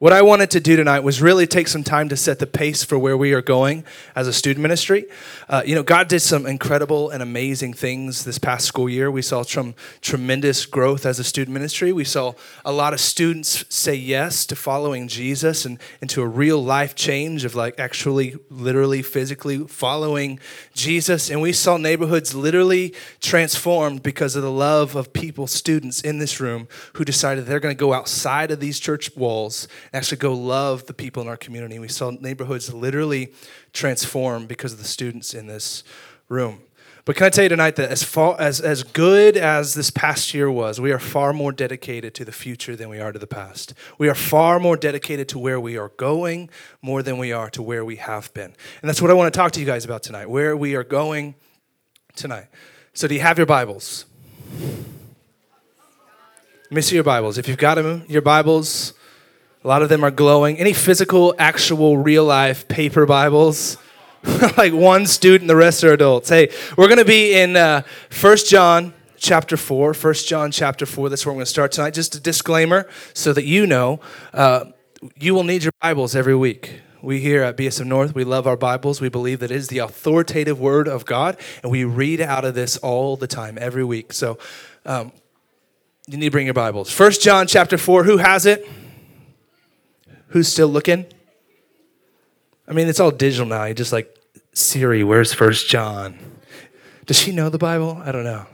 What I wanted to do tonight was really take some time to set the pace for where we are going as a student ministry. Uh, you know, God did some incredible and amazing things this past school year. We saw some tremendous growth as a student ministry. We saw a lot of students say yes to following Jesus and into a real life change of like actually, literally, physically following Jesus. And we saw neighborhoods literally transformed because of the love of people, students in this room who decided they're going to go outside of these church walls actually go love the people in our community. We saw neighborhoods literally transform because of the students in this room. But can I tell you tonight that as far as, as good as this past year was, we are far more dedicated to the future than we are to the past. We are far more dedicated to where we are going more than we are to where we have been. And that's what I want to talk to you guys about tonight, where we are going tonight. So, do you have your Bibles? See your Bibles. If you've got them, your Bibles, a lot of them are glowing. Any physical, actual, real life paper Bibles? like one student, the rest are adults. Hey, we're going to be in uh, 1 John chapter 4. 1 John chapter 4. That's where we're going to start tonight. Just a disclaimer so that you know uh, you will need your Bibles every week. We here at BSM North, we love our Bibles. We believe that it is the authoritative Word of God, and we read out of this all the time, every week. So um, you need to bring your Bibles. 1 John chapter 4. Who has it? Who's still looking? I mean, it's all digital now. You just like, Siri, where's First John? Does she know the Bible? I don't know.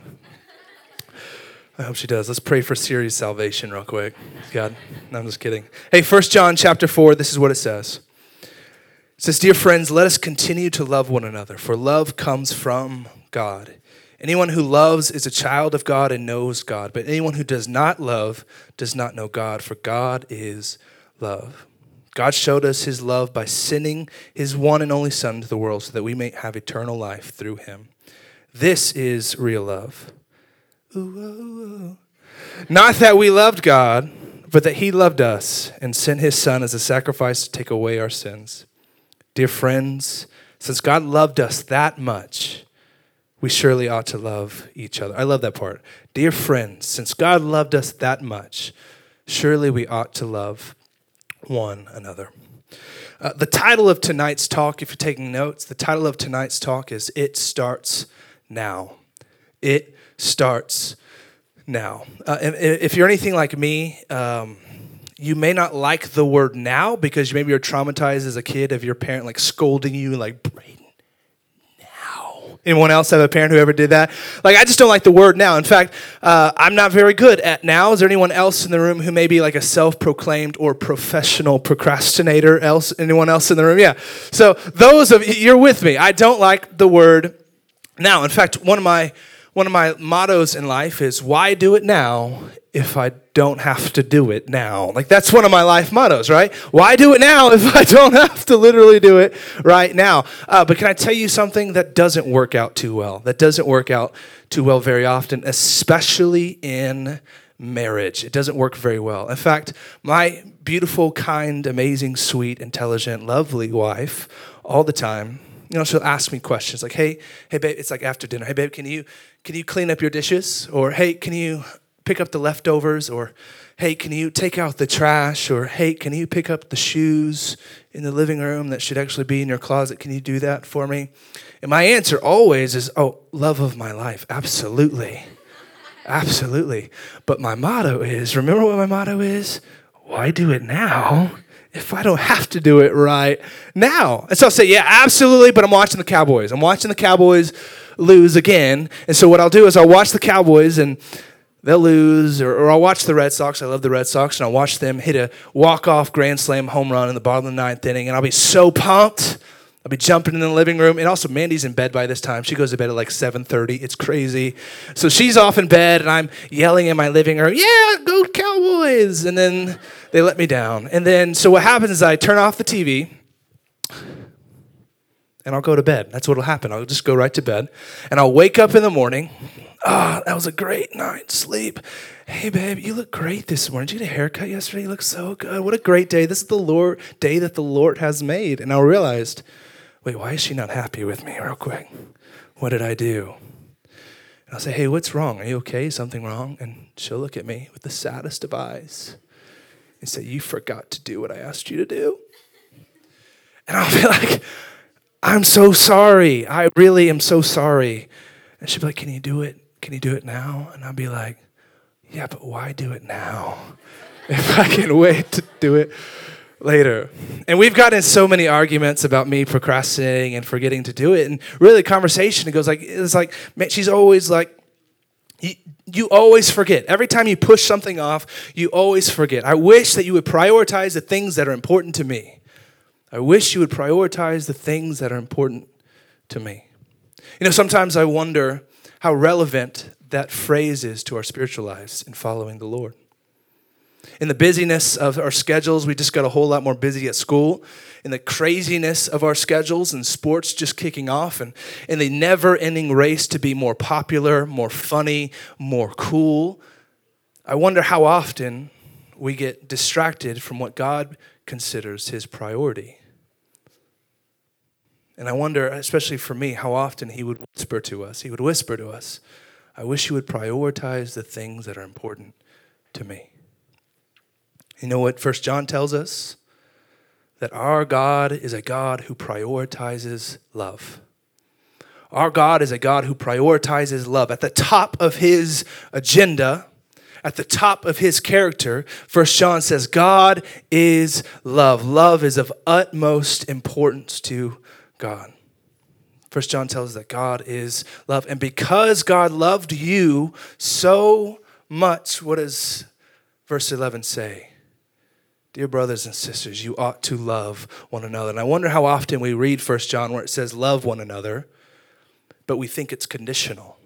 I hope she does. Let's pray for Siri's salvation real quick. God, no, I'm just kidding. Hey, First John chapter 4, this is what it says. It says, Dear friends, let us continue to love one another, for love comes from God. Anyone who loves is a child of God and knows God, but anyone who does not love does not know God, for God is love. God showed us his love by sending his one and only Son to the world so that we may have eternal life through him. This is real love. Ooh, ooh, ooh. Not that we loved God, but that he loved us and sent his Son as a sacrifice to take away our sins. Dear friends, since God loved us that much, we surely ought to love each other. I love that part. Dear friends, since God loved us that much, surely we ought to love one another. Uh, the title of tonight's talk, if you're taking notes, the title of tonight's talk is It Starts Now. It starts now. Uh, if you're anything like me, um, you may not like the word now because maybe you're traumatized as a kid of your parent like scolding you, like, Anyone else have a parent who ever did that? Like, I just don't like the word now. In fact, uh, I'm not very good at now. Is there anyone else in the room who may be like a self-proclaimed or professional procrastinator? Else, anyone else in the room? Yeah. So those of you're with me. I don't like the word now. In fact, one of my one of my mottos in life is why do it now if I don't have to do it now? Like, that's one of my life mottos, right? Why do it now if I don't have to literally do it right now? Uh, but can I tell you something that doesn't work out too well? That doesn't work out too well very often, especially in marriage. It doesn't work very well. In fact, my beautiful, kind, amazing, sweet, intelligent, lovely wife, all the time, you know, she'll ask me questions like, "Hey, hey, babe," it's like after dinner. "Hey, babe, can you can you clean up your dishes?" Or, "Hey, can you pick up the leftovers?" Or, "Hey, can you take out the trash?" Or, "Hey, can you pick up the shoes in the living room that should actually be in your closet? Can you do that for me?" And my answer always is, "Oh, love of my life, absolutely." absolutely. But my motto is, remember what my motto is? Why do it now? If I don't have to do it right now? And so I'll say, yeah, absolutely, but I'm watching the Cowboys. I'm watching the Cowboys lose again. And so what I'll do is I'll watch the Cowboys and they'll lose, or, or I'll watch the Red Sox. I love the Red Sox, and I'll watch them hit a walk-off grand slam home run in the bottom of the ninth inning, and I'll be so pumped. I'll be jumping in the living room, and also Mandy's in bed by this time. She goes to bed at like 7:30. It's crazy. So she's off in bed, and I'm yelling in my living room, "Yeah, go Cowboys!" And then they let me down. And then so what happens is I turn off the TV, and I'll go to bed. That's what'll happen. I'll just go right to bed, and I'll wake up in the morning. Ah, oh, that was a great night's sleep. Hey, babe, you look great this morning. Did you get a haircut yesterday? You look so good. What a great day. This is the Lord day that the Lord has made. And I realized wait, why is she not happy with me? Real quick. What did I do? I'll say, hey, what's wrong? Are you okay? Something wrong? And she'll look at me with the saddest of eyes. and say, You forgot to do what I asked you to do. And I'll be like, I'm so sorry. I really am so sorry. And she'll be like, Can you do it? Can you do it now? And I'll be like, Yeah, but why do it now? If I can wait to do it later. And we've gotten so many arguments about me procrastinating and forgetting to do it. And really, conversation it goes like, it's like, man, she's always like, you, you always forget. Every time you push something off, you always forget. I wish that you would prioritize the things that are important to me. I wish you would prioritize the things that are important to me. You know, sometimes I wonder how relevant that phrase is to our spiritual lives in following the Lord. In the busyness of our schedules, we just got a whole lot more busy at school. In the craziness of our schedules and sports just kicking off, and in the never ending race to be more popular, more funny, more cool, I wonder how often we get distracted from what God considers his priority. And I wonder, especially for me, how often he would whisper to us. He would whisper to us, I wish you would prioritize the things that are important to me. You know what First John tells us? That our God is a God who prioritizes love. Our God is a God who prioritizes love. At the top of his agenda, at the top of his character, First John says, God is love. Love is of utmost importance to God. First John tells us that God is love. And because God loved you so much, what does verse 11 say? Dear brothers and sisters, you ought to love one another. And I wonder how often we read First John where it says love one another, but we think it's conditional.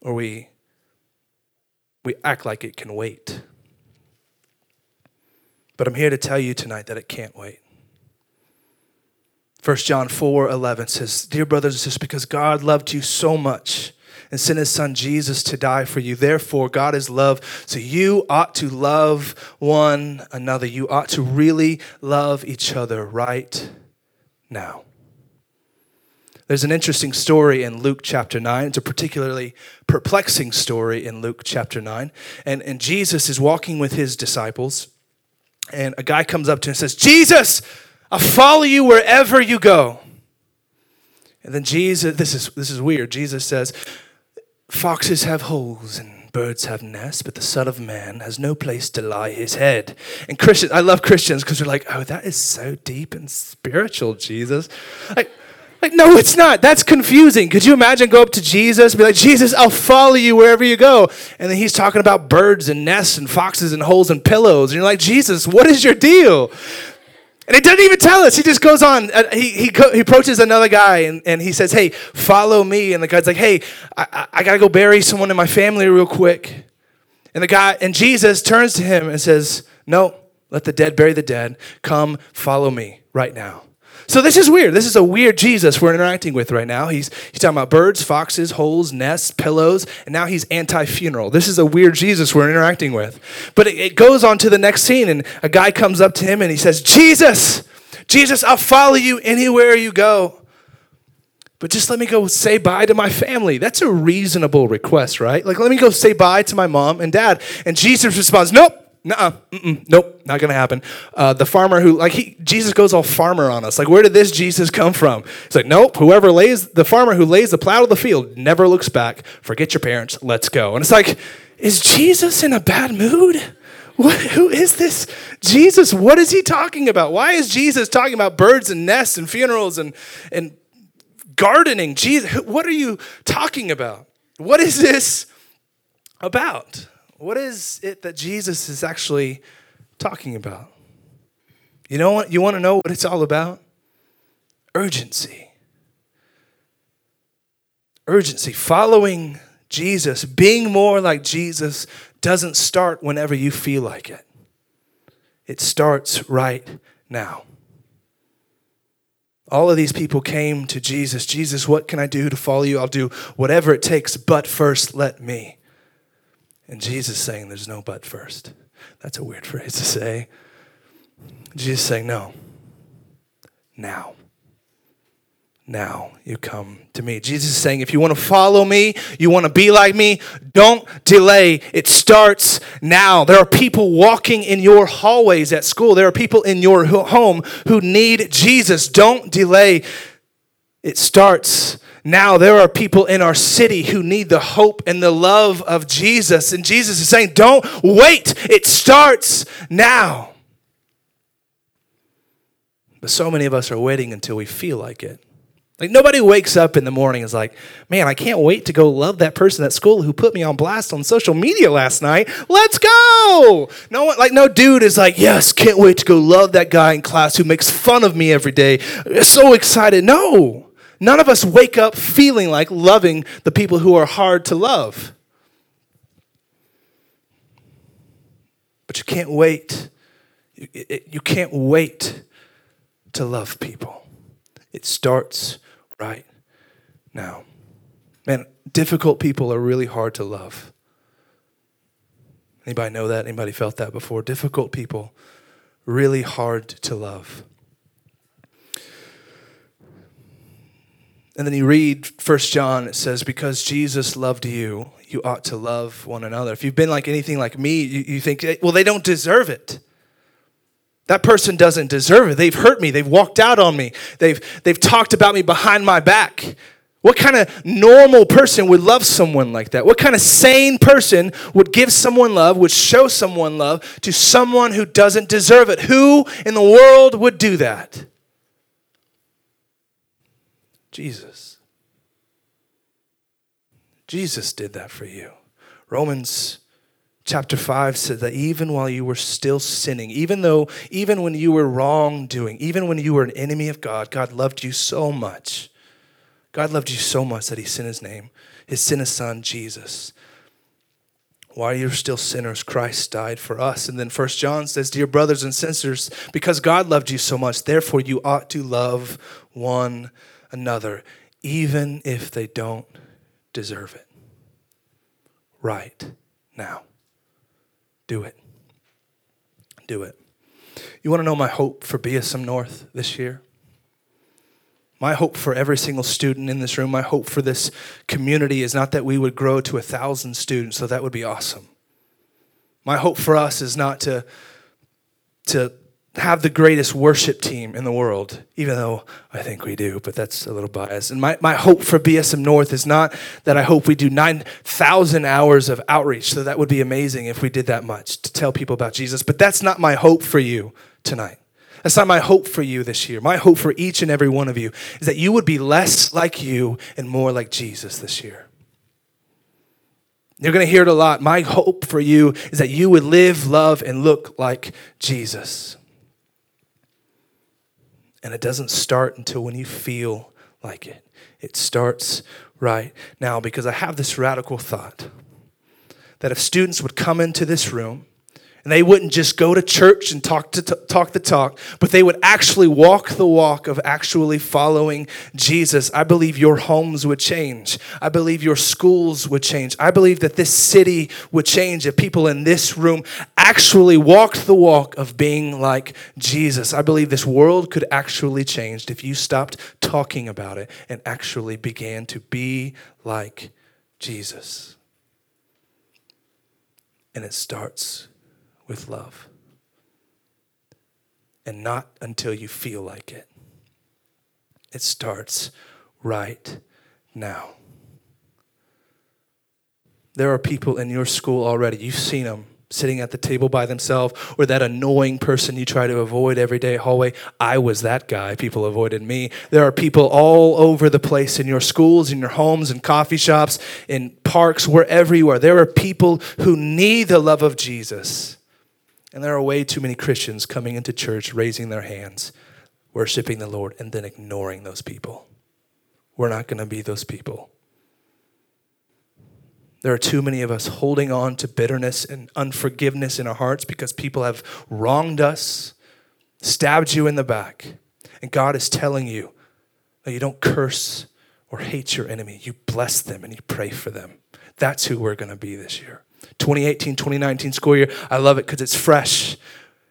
Or we we act like it can wait. But I'm here to tell you tonight that it can't wait. 1 John 4 11 says, Dear brothers and sisters, because God loved you so much and sent his son Jesus to die for you. Therefore, God is love. So you ought to love one another. You ought to really love each other right now. There's an interesting story in Luke chapter 9. It's a particularly perplexing story in Luke chapter 9. And, and Jesus is walking with his disciples, and a guy comes up to him and says, Jesus, I'll follow you wherever you go. And then Jesus, this is, this is weird. Jesus says, Foxes have holes and birds have nests, but the Son of Man has no place to lie his head. And Christians, I love Christians because they're like, oh, that is so deep and spiritual, Jesus. Like, like, no, it's not. That's confusing. Could you imagine go up to Jesus and be like, Jesus, I'll follow you wherever you go. And then he's talking about birds and nests and foxes and holes and pillows. And you're like, Jesus, what is your deal? And he doesn't even tell us. He just goes on. Uh, he, he, he approaches another guy and, and he says, Hey, follow me. And the guy's like, Hey, I, I, I got to go bury someone in my family real quick. And the guy, and Jesus turns to him and says, No, let the dead bury the dead. Come, follow me right now. So this is weird. This is a weird Jesus we're interacting with right now. He's, he's talking about birds, foxes, holes, nests, pillows, and now he's anti-funeral. This is a weird Jesus we're interacting with. But it, it goes on to the next scene, and a guy comes up to him and he says, Jesus, Jesus, I'll follow you anywhere you go. But just let me go say bye to my family. That's a reasonable request, right? Like, let me go say bye to my mom and dad. And Jesus responds, Nope, Nuh-uh, nope, not gonna happen. Uh, the farmer who, like, he, Jesus goes all farmer on us. Like, where did this Jesus come from? He's like, nope. Whoever lays the farmer who lays the plow to the field never looks back. Forget your parents. Let's go. And it's like, is Jesus in a bad mood? What, who is this Jesus? What is he talking about? Why is Jesus talking about birds and nests and funerals and and gardening? Jesus, what are you talking about? What is this about? What is it that Jesus is actually talking about? You know what? You want to know what it's all about? Urgency. Urgency. Following Jesus, being more like Jesus, doesn't start whenever you feel like it. It starts right now. All of these people came to Jesus. Jesus, what can I do to follow you? I'll do whatever it takes, but first let me. And Jesus saying, There's no but first. That's a weird phrase to say. Jesus saying, No. Now. now you come to me. Jesus is saying, if you want to follow me, you want to be like me, don't delay. It starts now. There are people walking in your hallways at school, there are people in your home who need Jesus. Don't delay. It starts now. There are people in our city who need the hope and the love of Jesus. And Jesus is saying, don't wait. It starts now. But so many of us are waiting until we feel like it. Like nobody wakes up in the morning is like, man, I can't wait to go love that person at school who put me on blast on social media last night. Let's go. No one like no dude is like, yes, can't wait to go love that guy in class who makes fun of me every day. So excited. No. None of us wake up feeling like loving the people who are hard to love. But you can't wait. You, can't wait to love people. It starts right now. Man, difficult people are really hard to love. Anybody know that? Anybody felt that before? Difficult people, really hard to love. And then you read First John, it says, Because Jesus loved you, you ought to love one another. If you've been like anything like me, you, you think, well, they don't deserve it. That person doesn't deserve it. They've hurt me. They've walked out on me. They've, they've talked about me behind my back. What kind of normal person would love someone like that? What kind of sane person would give someone love, would show someone love to someone who doesn't deserve it? Who in the world would do that? Jesus. Jesus did that for you. Romans chapter 5 said that even while you were still sinning, even though, even when you were wrongdoing, even when you were an enemy of God, God loved you so much. God loved you so much that He sent His name, His sent His Son, Jesus. While you're still sinners, Christ died for us. And then First John says, Dear brothers and sisters, because God loved you so much, therefore you ought to love one another, even if they don't deserve it. Right now. Do it. Do it. You want to know my hope for BSM North this year? My hope for every single student in this room, my hope for this community is not that we would grow to a thousand students, so that would be awesome. My hope for us is not to, to have the greatest worship team in the world, even though I think we do, but that's a little biased. And my, my hope for BSM North is not that I hope we do 9,000 hours of outreach, so that would be amazing if we did that much to tell people about Jesus, but that's not my hope for you tonight. That's not my hope for you this year. My hope for each and every one of you is that you would be less like you and more like Jesus this year. You're going to hear it a lot. My hope for you is that you would live, love, and look like Jesus. And it doesn't start until when you feel like it. It starts right now because I have this radical thought that if students would come into this room and they wouldn't just go to church and talk to t- talk the talk, but they would actually walk the walk of actually following Jesus. I believe your homes would change. I believe your schools would change. I believe that this city would change if people in this room actually walked the walk of being like Jesus. I believe this world could actually change if you stopped talking about it and actually began to be like Jesus. And it starts with love. And not until you feel like it. It starts right now. There are people in your school already, you've seen them sitting at the table by themselves, or that annoying person you try to avoid every day hallway. I was that guy. People avoided me. There are people all over the place in your schools, in your homes, in coffee shops, in parks, wherever you are. There are people who need the love of Jesus. And there are way too many Christians coming into church, raising their hands, worshiping the Lord, and then ignoring those people. We're not going to be those people. There are too many of us holding on to bitterness and unforgiveness in our hearts because people have wronged us, stabbed you in the back. And God is telling you that you don't curse or hate your enemy. You bless them and you pray for them. That's who we're going to be this year. 2018 2019 school year. I love it because it's fresh.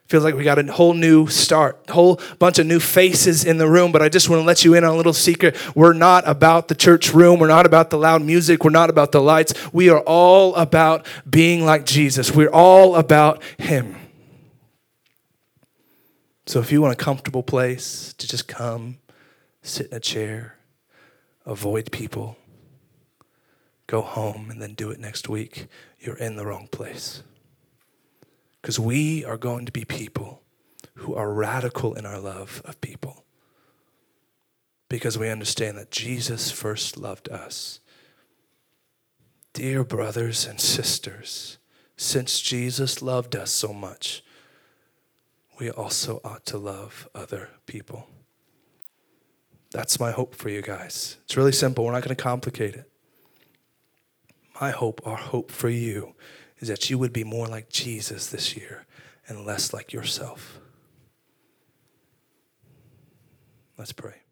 Feels like we got a whole new start, whole bunch of new faces in the room. But I just want to let you in on a little secret. We're not about the church room. We're not about the loud music. We're not about the lights. We are all about being like Jesus. We're all about Him. So if you want a comfortable place to just come, sit in a chair, avoid people, go home, and then do it next week, you're in the wrong place. Because we are going to be people who are radical in our love of people. Because we understand that Jesus first loved us. Dear brothers and sisters, since Jesus loved us so much, we also ought to love other people. That's my hope for you guys. It's really simple. We're not going to complicate it. My hope, our hope for you, is that you would be more like Jesus this year and less like yourself. Let's pray.